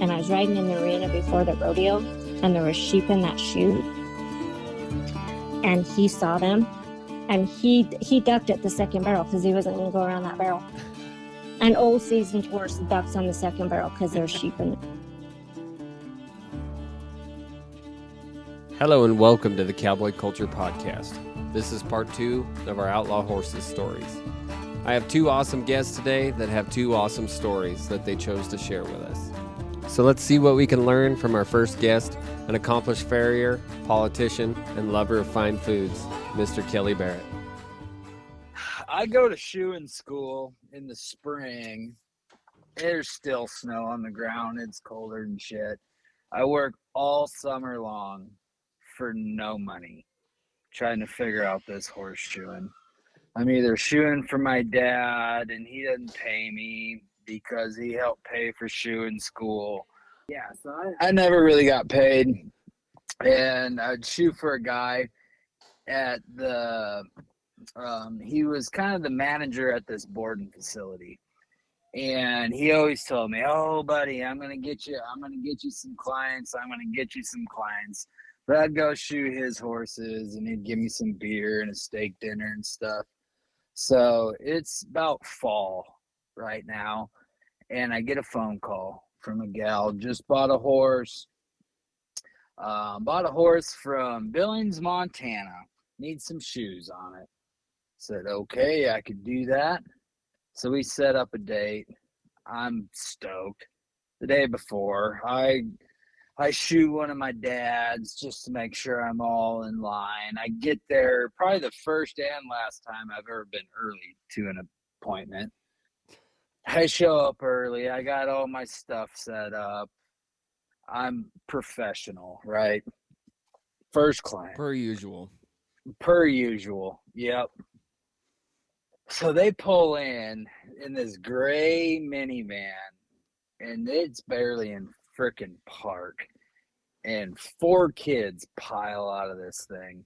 and I was riding in the arena before the rodeo, and there were sheep in that chute, and he saw them, and he he ducked at the second barrel because he wasn't going to go around that barrel. An old seasoned horse ducks on the second barrel because there's sheep in it. Hello and welcome to the Cowboy Culture Podcast. This is part two of our Outlaw Horses stories. I have two awesome guests today that have two awesome stories that they chose to share with us. So let's see what we can learn from our first guest, an accomplished farrier, politician, and lover of fine foods, Mr. Kelly Barrett. I go to shoeing school in the spring. There's still snow on the ground. It's colder than shit. I work all summer long for no money trying to figure out this horseshoeing. I'm either shoeing for my dad and he doesn't pay me because he helped pay for shoe in school. Yeah, so I, I never really got paid. And I'd shoe for a guy at the um, he was kind of the manager at this boarding facility and he always told me oh buddy i'm gonna get you i'm gonna get you some clients i'm gonna get you some clients but I'd go shoot his horses and he'd give me some beer and a steak dinner and stuff. So it's about fall right now. And I get a phone call from a gal, just bought a horse. Um, bought a horse from Billings, Montana. Need some shoes on it. Said, okay, I could do that. So we set up a date. I'm stoked. The day before, I I shoot one of my dads just to make sure I'm all in line. I get there probably the first and last time I've ever been early to an appointment. I show up early. I got all my stuff set up. I'm professional, right? First client. Per usual. Per usual. Yep. So they pull in in this gray minivan and it's barely in freaking park and four kids pile out of this thing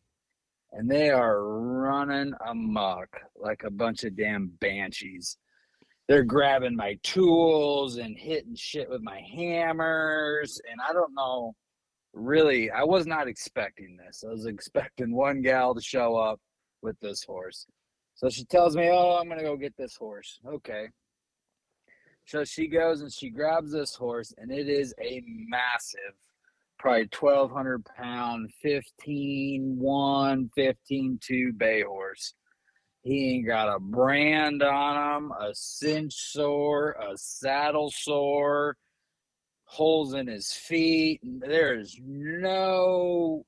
and they are running amok like a bunch of damn banshees they're grabbing my tools and hitting shit with my hammers and i don't know really i was not expecting this. I was expecting one gal to show up with this horse. So she tells me oh i'm gonna go get this horse. Okay. So she goes and she grabs this horse, and it is a massive, probably 1,200 pound, 15 1, 15 2 bay horse. He ain't got a brand on him, a cinch sore, a saddle sore, holes in his feet. There is no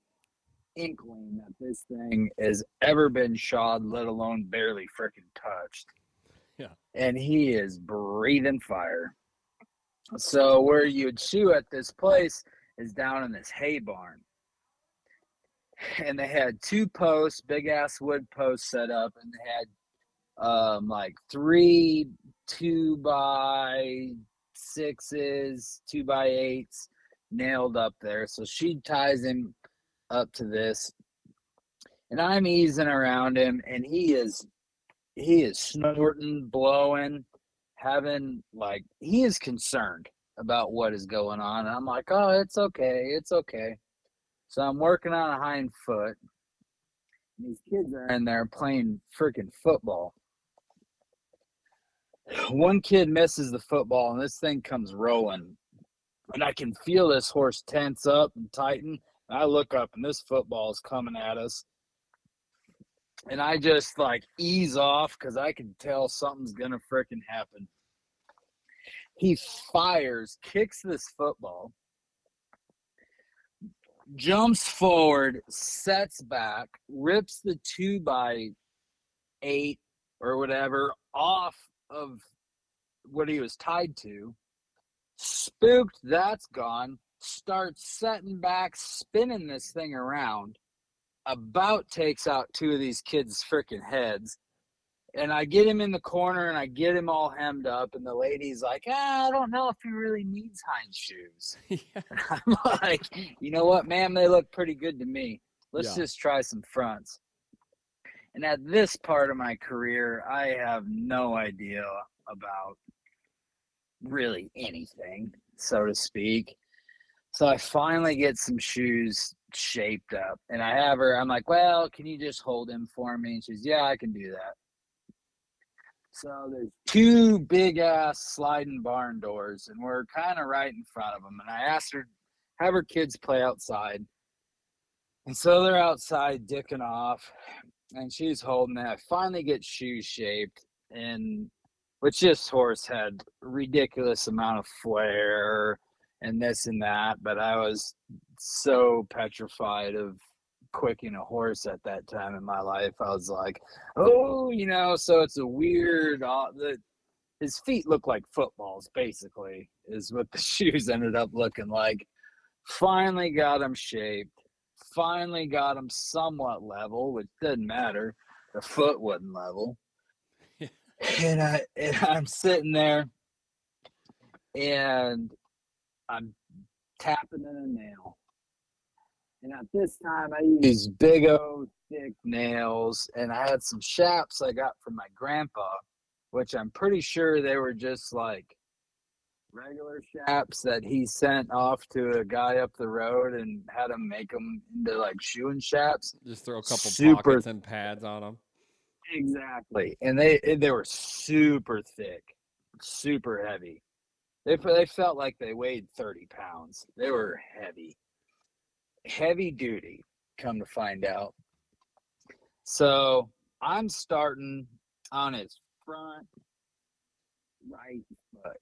inkling that this thing has ever been shod, let alone barely freaking touched. Yeah. And he is breathing fire. So where you'd shoe at this place is down in this hay barn. And they had two posts, big ass wood posts set up, and they had um like three two by sixes, two by eights nailed up there. So she ties him up to this. And I'm easing around him, and he is he is snorting, blowing, having like he is concerned about what is going on. And I'm like, oh, it's okay, it's okay. So I'm working on a hind foot. These kids are in there playing freaking football. One kid misses the football and this thing comes rolling. And I can feel this horse tense up and tighten. And I look up and this football is coming at us and I just like ease off because I can tell something's gonna freaking happen. He fires, kicks this football, jumps forward, sets back, rips the two by eight or whatever off of what he was tied to. Spooked, that's gone. Starts setting back, spinning this thing around about takes out two of these kids' freaking heads. And I get him in the corner and I get him all hemmed up, and the lady's like, ah, I don't know if he really needs hind shoes. Yeah. I'm like, you know what, ma'am, they look pretty good to me. Let's yeah. just try some fronts. And at this part of my career, I have no idea about really anything. so to speak. So I finally get some shoes shaped up and I have her, I'm like, well, can you just hold him for me? And she's, yeah, I can do that. So there's two big ass sliding barn doors, and we're kind of right in front of them. And I asked her, have her kids play outside. And so they're outside dicking off, and she's holding it. I finally get shoes shaped, and which this horse had ridiculous amount of flair and this and that, but I was so petrified of quicking a horse at that time in my life. I was like, oh, you know, so it's a weird. Uh, the, his feet look like footballs, basically, is what the shoes ended up looking like. Finally got them shaped. Finally got them somewhat level, which doesn't matter. The foot wasn't level. and, I, and I'm sitting there and I'm tapping in a nail and at this time, I used big old thick nails, and I had some chaps I got from my grandpa, which I'm pretty sure they were just like regular chaps that he sent off to a guy up the road and had him make them into like shoeing chaps. Just throw a couple super, pockets and pads on them. Exactly, and they they were super thick, super heavy. They they felt like they weighed thirty pounds. They were heavy heavy duty, come to find out. So I'm starting on his front right foot.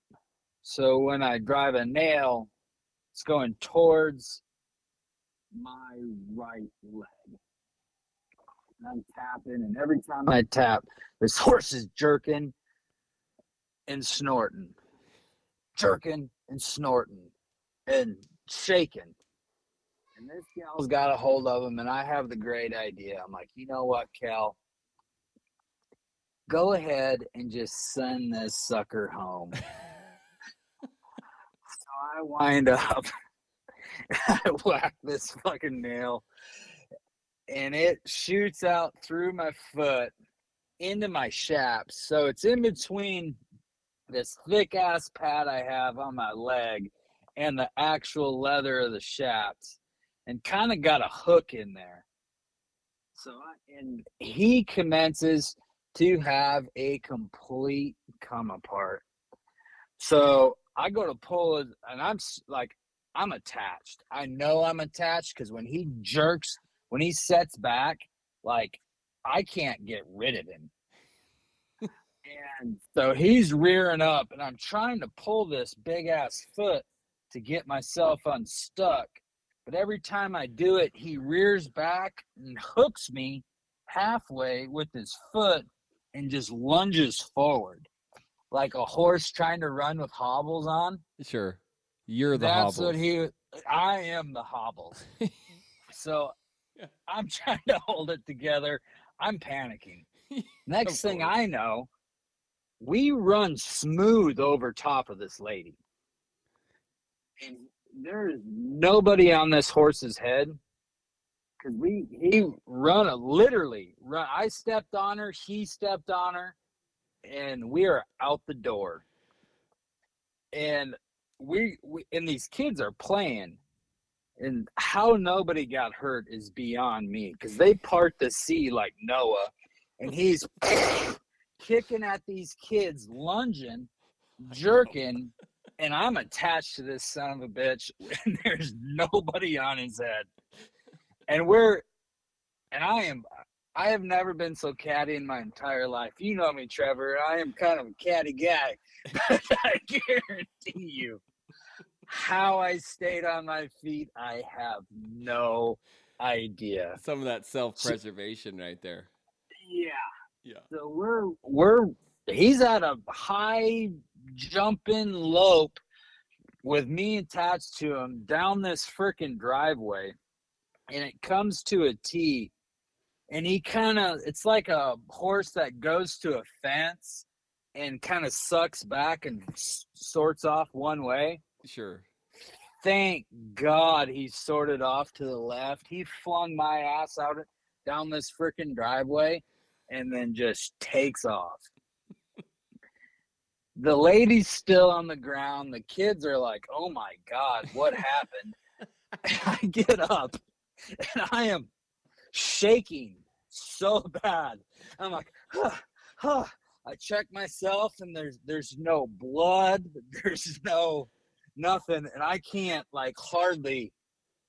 So when I drive a nail, it's going towards my right leg. And I'm tapping, and every time I tap, this horse is jerking and snorting, jerking and snorting and shaking. And this gal's got a hold of him, and I have the great idea. I'm like, you know what, Cal? Go ahead and just send this sucker home. so I wind up, I whack this fucking nail, and it shoots out through my foot into my chaps. So it's in between this thick ass pad I have on my leg and the actual leather of the chaps and kind of got a hook in there. So, and he commences to have a complete come apart. So I go to pull it, and I'm like, I'm attached. I know I'm attached because when he jerks, when he sets back, like I can't get rid of him. and so he's rearing up, and I'm trying to pull this big ass foot to get myself unstuck. But every time I do it, he rears back and hooks me halfway with his foot and just lunges forward like a horse trying to run with hobbles on. Sure. You're the That's hobbles. what he I am the hobbles. so I'm trying to hold it together. I'm panicking. Next thing I know, we run smooth over top of this lady. And there is nobody on this horse's head because we he run a literally run. I stepped on her, he stepped on her, and we are out the door. And we, we and these kids are playing, and how nobody got hurt is beyond me because they part the sea like Noah, and he's kicking at these kids, lunging, jerking, and I'm attached to this son of a bitch, and there's nobody on his head. And we're, and I am, I have never been so catty in my entire life. You know me, Trevor. I am kind of a catty guy, but I guarantee you, how I stayed on my feet, I have no idea. Some of that self-preservation so, right there. Yeah. Yeah. So we're we're he's at a high jumping lope with me attached to him down this freaking driveway and it comes to a T and he kind of it's like a horse that goes to a fence and kind of sucks back and sorts off one way. Sure. Thank god he sorted off to the left. He flung my ass out down this freaking driveway and then just takes off The lady's still on the ground. The kids are like, "Oh my god, what happened?" I get up and I am shaking so bad. I'm like, huh, huh. I check myself and there's there's no blood, there's no nothing, and I can't like hardly.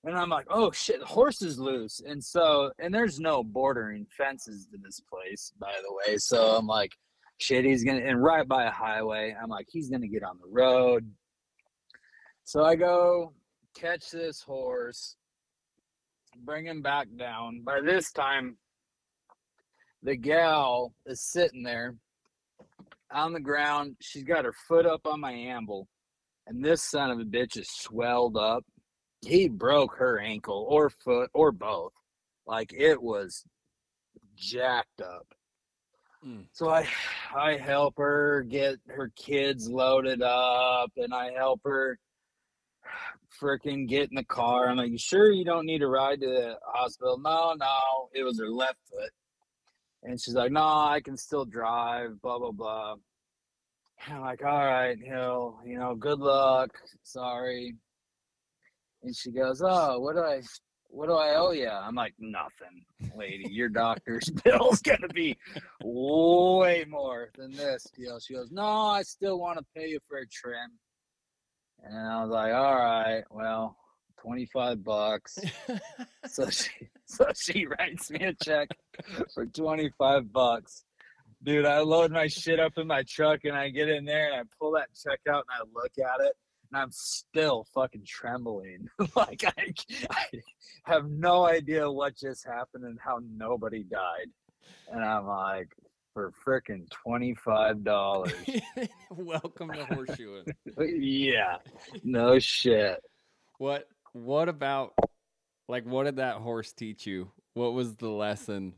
And I'm like, oh shit, the horse is loose. And so, and there's no bordering fences to this place, by the way. So I'm like, shit, he's gonna, and right by a highway, I'm like, he's gonna get on the road. So I go catch this horse, bring him back down. By this time, the gal is sitting there on the ground. She's got her foot up on my amble, and this son of a bitch is swelled up. He broke her ankle or foot or both. Like it was jacked up. So I I help her get her kids loaded up and I help her freaking get in the car. I'm like, you sure you don't need a ride to the hospital? No, no. It was her left foot. And she's like, no, I can still drive, blah, blah, blah. And I'm like, all right, Hill, you know, good luck. Sorry. And she goes, oh, what do I, what do I owe you? I'm like, nothing, lady. Your doctor's bill's gonna be way more than this deal. She goes, no, I still want to pay you for a trim. And I was like, all right, well, 25 bucks. so she so she writes me a check for 25 bucks. Dude, I load my shit up in my truck and I get in there and I pull that check out and I look at it and I'm still fucking trembling. like I, I have no idea what just happened and how nobody died. And I'm like, for freaking $25. Welcome to horseshoeing. yeah. No shit. What what about like what did that horse teach you? What was the lesson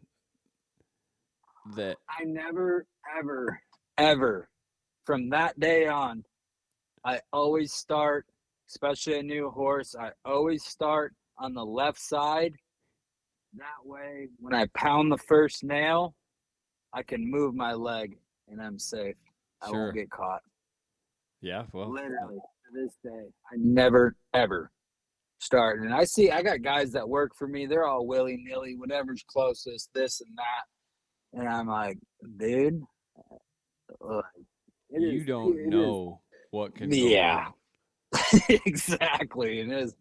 that I never, ever, ever, from that day on, I always start, especially a new horse, I always start on the left side. That way, when I pound the first nail, I can move my leg and I'm safe. I Sure. won't get caught. yeah, well Literally, to this day, I never, ever start. And I see, I got guys that work for me. They're all willy nilly, whatever's closest, this and that. And I'm like, dude, uh, you don't know what can Yeah. exactly. And there's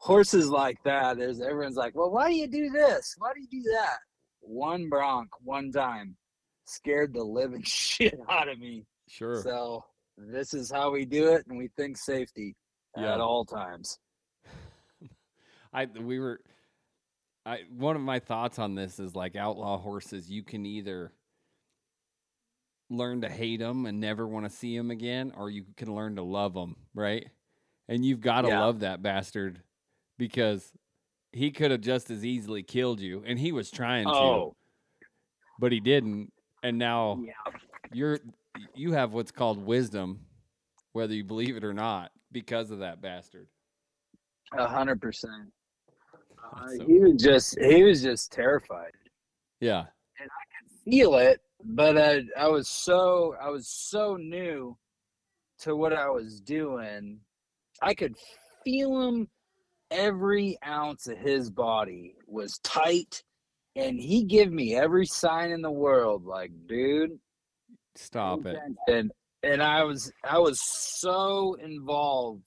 horses like that. There's everyone's like, well, why do you do this? Why do you do that? One bronc, one time, scared the living shit out of me. Sure. So this is how we do it, and we think safety Yeah. at all times. I we were I one of my thoughts on this is like outlaw horses you can either learn to hate them and never want to see them again or you can learn to love them, right? And you've got to Yeah. love that bastard because he could have just as easily killed you and he was trying to, Oh, but he didn't. And now yeah. you're you have what's called wisdom whether you believe it or not because of that bastard. A hundred percent. Uh, He was just he was just terrified. Yeah. And I could feel it, but I I was so I was so new to what I was doing. I could feel him. Every ounce of his body was tight, and he gave me every sign in the world. Like, dude, Stop it. and and I was I was so involved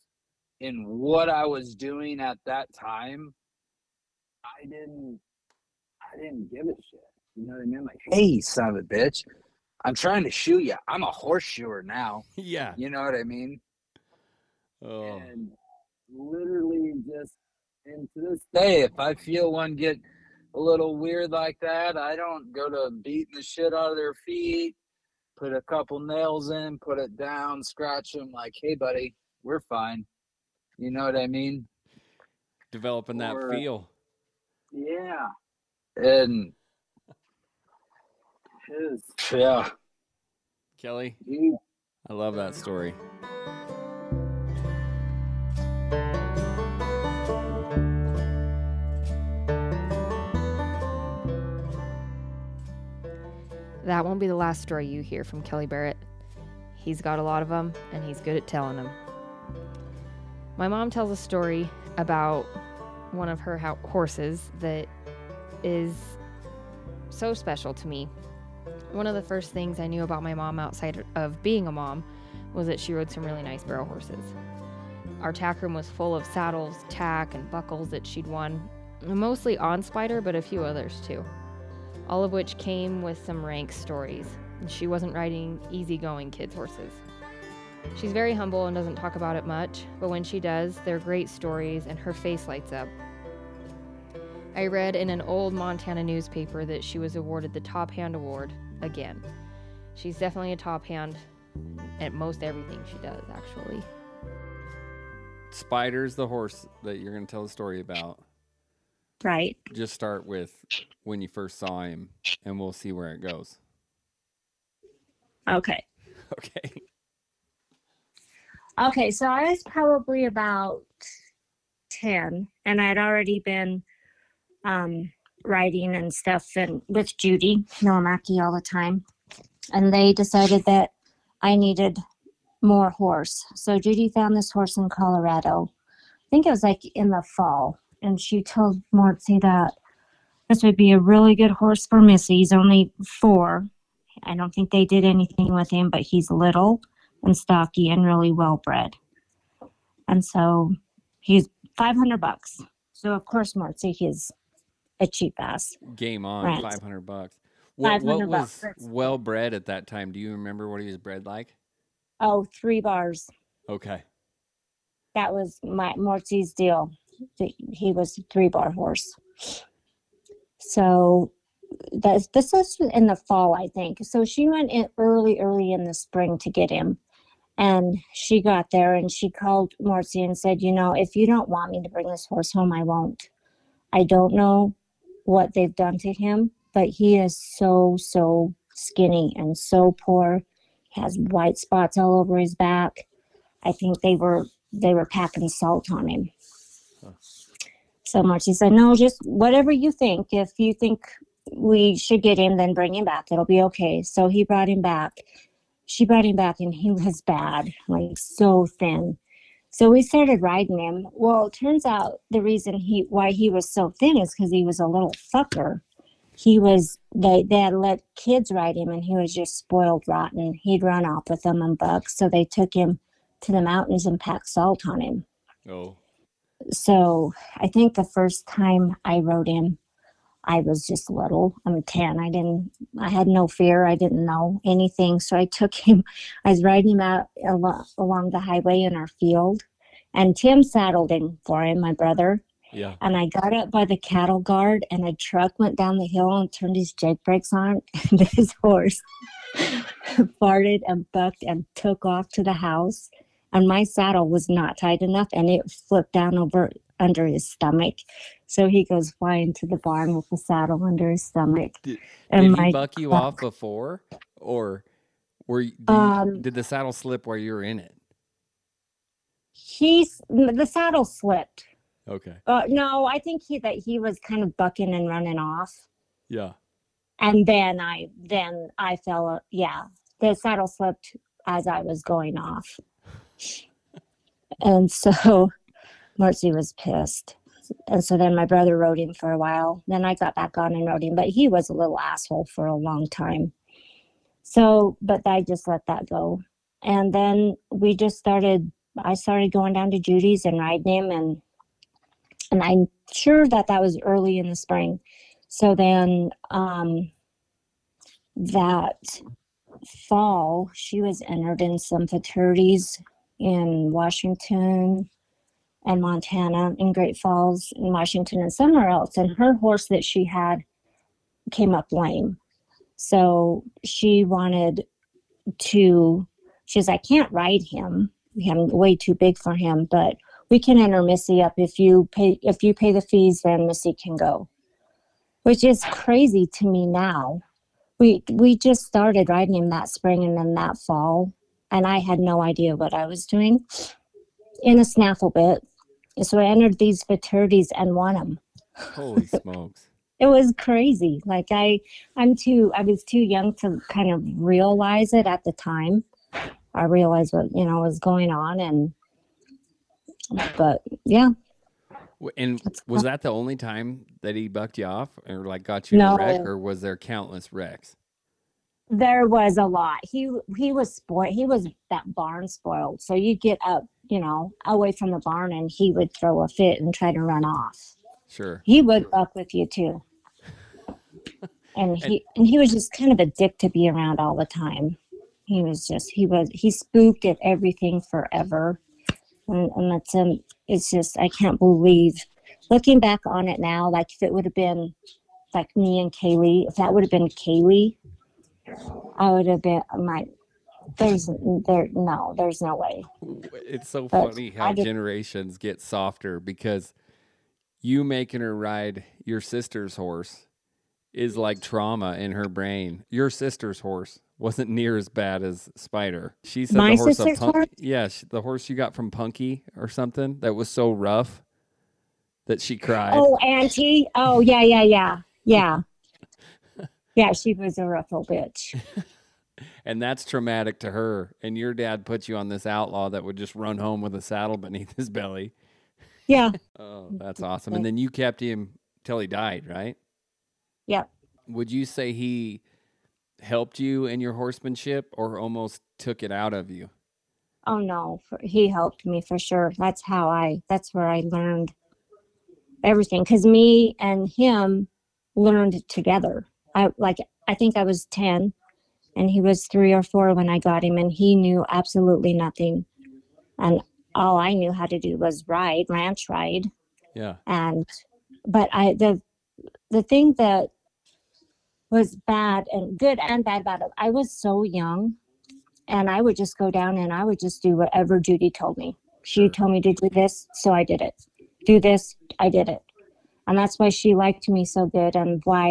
in what I was doing at that time. I didn't I didn't give a shit. You know what I mean? Like, hey, son of a bitch, I'm trying to shoe you. I'm a horseshoer now. yeah. You know what I mean? Oh. And literally just and to this day, if I feel one get a little weird like that, I don't go to beating the shit out of their feet, put a couple nails in, put it down, scratch them like, hey buddy, we're fine. You know what I mean? Developing that Or- feel. Yeah. And his yeah, Kelly, he I love that story. That won't be the last story you hear from Kelly Barrett. He's got a lot of them, and he's good at telling them. My mom tells a story about one of her ho- horses that is so special to me. One of the first things I knew about my mom outside of being a mom was that she rode some really nice barrel horses. Our tack room was full of saddles, tack, and buckles that she'd won, mostly on Spider, but a few others too. All of which came with some rank stories. She wasn't riding easygoing kids' horses. She's very humble and doesn't talk about it much, but when she does, they're great stories and her face lights up. I read in an old Montana newspaper that she was awarded the Top Hand Award again. She's definitely a top hand at most everything she does, actually. Spider's the horse that you're going to tell the story about. Right. Just start with when you first saw him, and we'll see where it goes. Okay. Okay. Okay, so I was probably about 10 and I'd already been um, writing and stuff and with Judy Nowamaki all the time. And they decided that I needed more horse. So Judy found this horse in Colorado. I think it was like in the fall. And she told Mortsy that this would be a really good horse for Missy. He's only four. I don't think they did anything with him, but he's little and stocky and really well bred. And so he's 500 bucks. So of course, Mortsy, he's a cheap ass. Game on, Right. 500 bucks. What, what was bucks, well bred at that time? Do you remember what he was bred like? Oh, three bars. Okay. That was my Mortsy's deal. He was a three bar horse. So that's this was in the fall, I think. So she went in early, early in the spring to get him. And she got there and she called Morty and said, You know, if you don't want me to bring this horse home, I won't. I don't know what they've done to him, but he is so, so skinny and so poor. He has white spots all over his back. I think they were they were packing salt on him. Huh. So Marcy said, No, just whatever you think. If you think we should get him, then bring him back. It'll be okay. So he brought him back. She brought him back and he was bad, like so thin. So we started riding him. Well, it turns out the reason he why he was so thin is because he was a little fucker. He was they they had let kids ride him and he was just spoiled rotten. He'd run off with them and bucks. So they took him to the mountains and packed salt on him. Oh, So I think the first time I rode him, I was just little. I'm 10. I didn't, I had no fear. I didn't know anything. So I took him, I was riding him out along, along the highway in our field. And Tim saddled him for him, my brother. yeah. And I got up by the cattle guard, and a truck went down the hill and turned his jake brakes on. And his horse farted and bucked and took off to the house. And my saddle was not tight enough, and it flipped down over under his stomach. So he goes flying to the barn with the saddle under his stomach. Did- and Did he buck you off before, or were you, you- Um, did the saddle slip while you were in it? he's the saddle slipped. Okay. Uh, no, I think he that he was kind of bucking and running off. Yeah. and then I then I fell. uh, Yeah, the saddle slipped as I was going off, and so Marcy was pissed. And so then my brother rode him for a while. Then I got back on and rode him, but he was a little asshole for a long time. So, but I just let that go. And then we just started. I started going down to Judy's and riding him, and and I'm sure that that was early in the spring. So then um, that fall, she was entered in some futurities in Washington and Montana, in Great Falls, in Washington, and somewhere else. And her horse that she had came up lame. So she wanted to, she says, I can't ride him. I'm way too big for him, but we can enter Missy up if you pay if you pay the fees, then Missy can go which is crazy to me now. We we just started riding him that spring and then that fall, and I had no idea what I was doing in a snaffle bit. So I entered these futurities and won them. Holy smokes. It was crazy. Like I, I'm too. I was too young to kind of realize it at the time. I realized what you know was going on, and but yeah, And was that the only time that he bucked you off or like got you in a wreck or was there countless wrecks? there was a lot. He he was spoiled. He was that barn spoiled. So you get up, you know, away from the barn, and he would throw a fit and try to run off. Sure. He would buck with you too. And he and he was just kind of a dick to be around all the time. He was just he was he spooked at everything forever. And, and that's um it's just I can't believe looking back on it now, like if it would have been like me and Kaylee, if that would have been Kaylee, I would have been my there's there no, there's no way. It's so But funny how just- generations get softer because you making her ride your sister's horse is like trauma in her brain. Your sister's horse wasn't near as bad as Spider. She said My the horse of sister's Punk- horse? yeah, the horse you got from Punky or something that was so rough that she cried. Oh, Auntie. Oh, yeah, yeah, yeah, yeah. Yeah, she was a rough old bitch. And that's traumatic to her. And your dad put you on this outlaw that would just run home with a saddle beneath his belly. Yeah, Oh, that's awesome. And then you kept him till he died, right? Yep. Would you say he helped you in your horsemanship or almost took it out of you? Oh no, he helped me for sure. That's how I. That's where I learned everything. Cause me and him learned together. I like. I think I was ten, and he was three or four when I got him, and he knew absolutely nothing. And all I knew how to do was ride, ranch ride. Yeah. and but i the the thing that was bad and good and bad about it i was so young and i would just go down and i would just do whatever judy told me she Sure. told me to do this so i did it do this i did it and that's why she liked me so good and why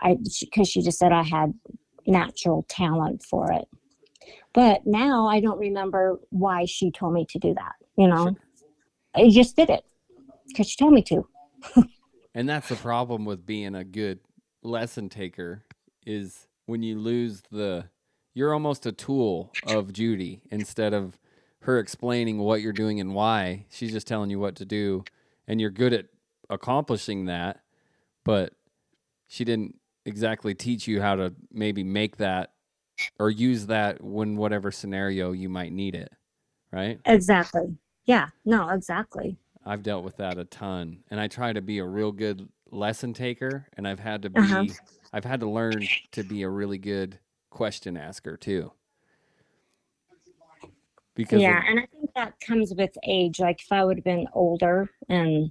i because she just said i had natural talent for it but now i don't remember why she told me to do that you know Sure. i just did it because she told me to And that's the problem with being a good lesson taker is when you lose the you're almost a tool of Judy instead of her explaining what you're doing and why. She's just telling you what to do and you're good at accomplishing that, but she didn't exactly teach you how to maybe make that or use that when whatever scenario you might need it, right? Exactly. Yeah. No, exactly. I've dealt with that a ton, and I try to be a real good lesson taker, and I've had to be, Uh-huh. I've had to learn to be a really good question asker too. Because yeah, of- and I think that comes with age. Like if I would have been older and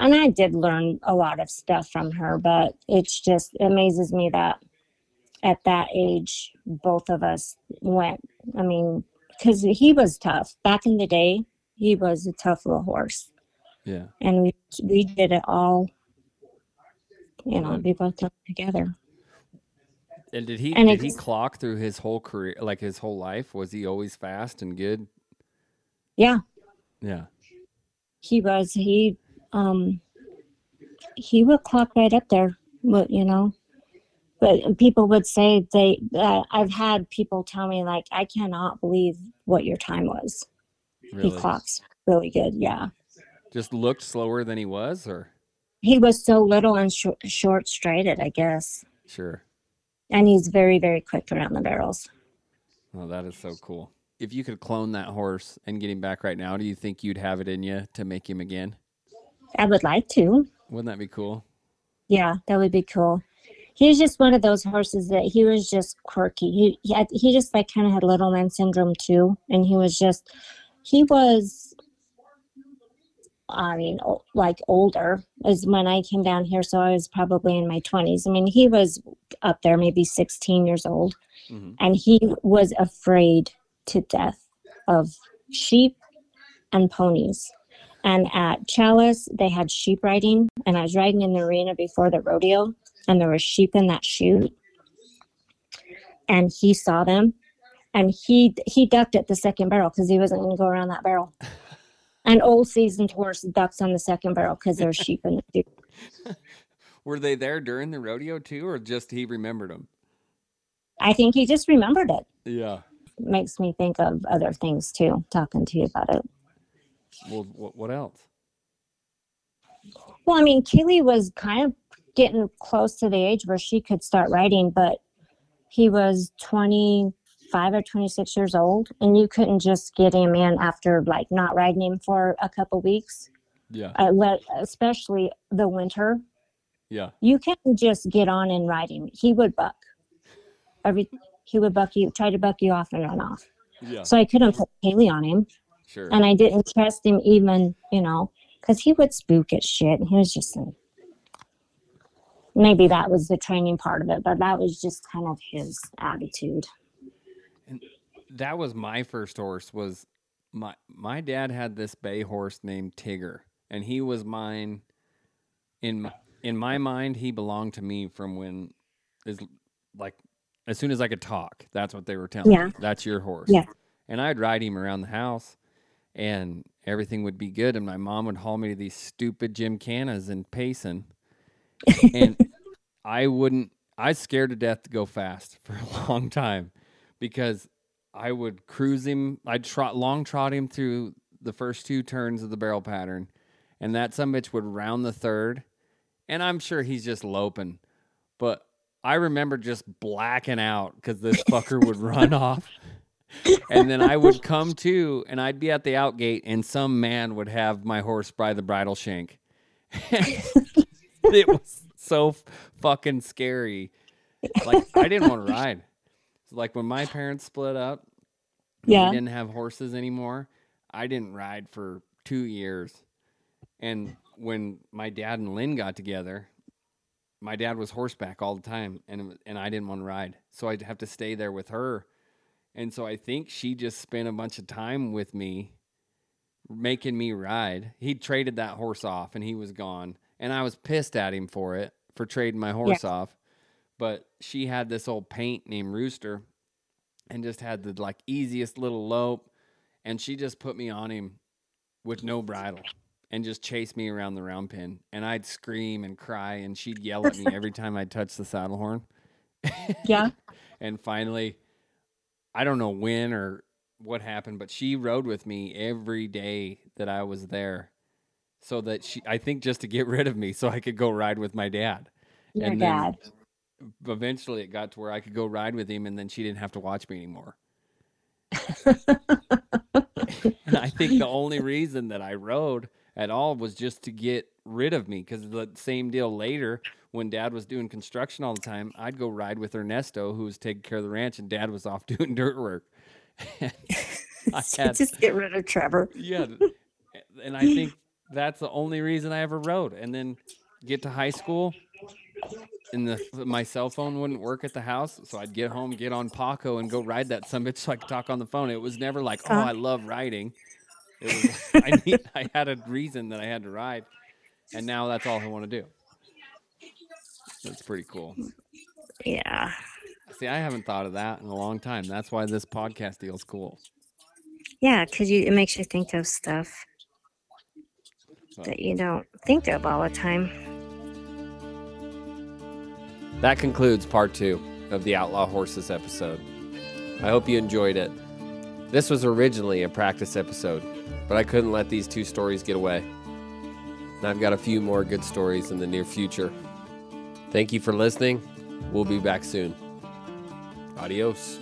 and I did learn a lot of stuff from her, but it's just it amazes me that at that age both of us went. I mean, because he was tough back in the day. He was a tough little horse, yeah, and we we did it all. You know, we both done together. and did he And did he clock through his whole career, like his whole life? Was he always fast and good? Yeah, Yeah, he was he um he would clock right up there but you know but people would say they uh, i've had people tell me like i cannot believe what your time was really. he clocks really good yeah Just looked slower than he was, or he was so little and sh- short straighted i guess sure. and he's very very quick around the barrels Oh, that is so cool. If you could clone that horse and get him back right now, do you think you'd have it in you to make him again? I would like to Wouldn't that be cool? Yeah, that would be cool. He's just one of those horses that he was just quirky. He he, had, he just like kind of had little man syndrome too, and he was just he was. I mean, like older is when I came down here, so I was probably in my twenties. I mean, he was up there, maybe sixteen years old, hmm and he was afraid to death of sheep and ponies. And at Challis, they had sheep riding, and I was riding in the arena before the rodeo, and there were sheep in that chute. And he saw them, and he he ducked at the second barrel because he wasn't going to go around that barrel. An old seasoned horse ducks on the second barrel because there's sheep in the chute. Were they there during the rodeo too, or just he remembered them? I think he just remembered it. Yeah. makes me think of other things too, talking to you about it. Well, what, what else? Well, I mean, Kaylee was kind of getting close to the age where she could start riding, but he was 25 or 26 years old, and you couldn't just get him in after like not riding him for a couple weeks, Yeah. uh, let, especially the winter. Yeah. You couldn't just get on and ride him. He would buck. Every he would buck you, try to buck you off and run off. Yeah. So I couldn't put Kaylee on him, Sure. and I didn't trust him even, you know, because he would spook at shit. And he was just a, maybe that was the training part of it, but that was just kind of his attitude. And that was my first horse was my my dad had this bay horse named Tigger and he was mine in m- in my mind he belonged to me from when is like as soon as I could talk that's what they were telling Yeah. me that's your horse Yeah. and I'd ride him around the house and everything would be good and my mom would haul me to these stupid gymkhanas in Payson and I wouldn't I was scared to death to go fast for a long time because I would cruise him. I'd trot long trot him through the first two turns of the barrel pattern, and that some bitch would round the third, and I'm sure he's just loping, but I remember just blacking out because this fucker would run off, and then I would come to, and I'd be at the out gate, and some man would have my horse by the bridle shank. it was so fucking scary. Like I didn't want to ride. Like when my parents split up, Yeah. we didn't have horses anymore. I didn't ride for two years. And when my dad and Lynn got together, my dad was horseback all the time, and and I didn't want to ride, so I'd have to stay there with her. And so I think she just spent a bunch of time with me, making me ride. He traded that horse off, and he was gone, and I was pissed at him for it for trading my horse off. But she had this old paint named Rooster, and just had the like easiest little lope, and she just put me on him with no bridle and just chased me around the round pen. And I'd scream and cry, and she'd yell at me every time I touched the saddle horn. Yeah. And finally, I don't know when or what happened, but she rode with me every day that I was there. So that she, I think just to get rid of me so I could go ride with my dad. Your And then- dad. Eventually, it got to where I could go ride with him, and then she didn't have to watch me anymore. and I think the only reason that I rode at all was just to get rid of me because the same deal later when dad was doing construction all the time, I'd go ride with Ernesto, who was taking care of the ranch, and dad was off doing dirt work. I had, Just get rid of Trevor. yeah. And I think that's the only reason I ever rode. And then get to high school, and the my cell phone wouldn't work at the house, so I'd get home, get on Paco, and go ride that some bitch so I could talk on the phone. It was never like, oh, I love riding. It was I need, I had a reason that I had to ride, and now that's all I want to do. That's pretty cool. Yeah. See, I haven't thought of that in a long time. That's why this podcast deal's cool. Yeah, because you it makes you think of stuff So, that you don't think of all the time. That concludes part two of the Outlaw Horses episode. I hope you enjoyed it. This was originally a practice episode, but I couldn't let these two stories get away. And I've got a few more good stories in the near future. Thank you for listening. We'll be back soon. Adios.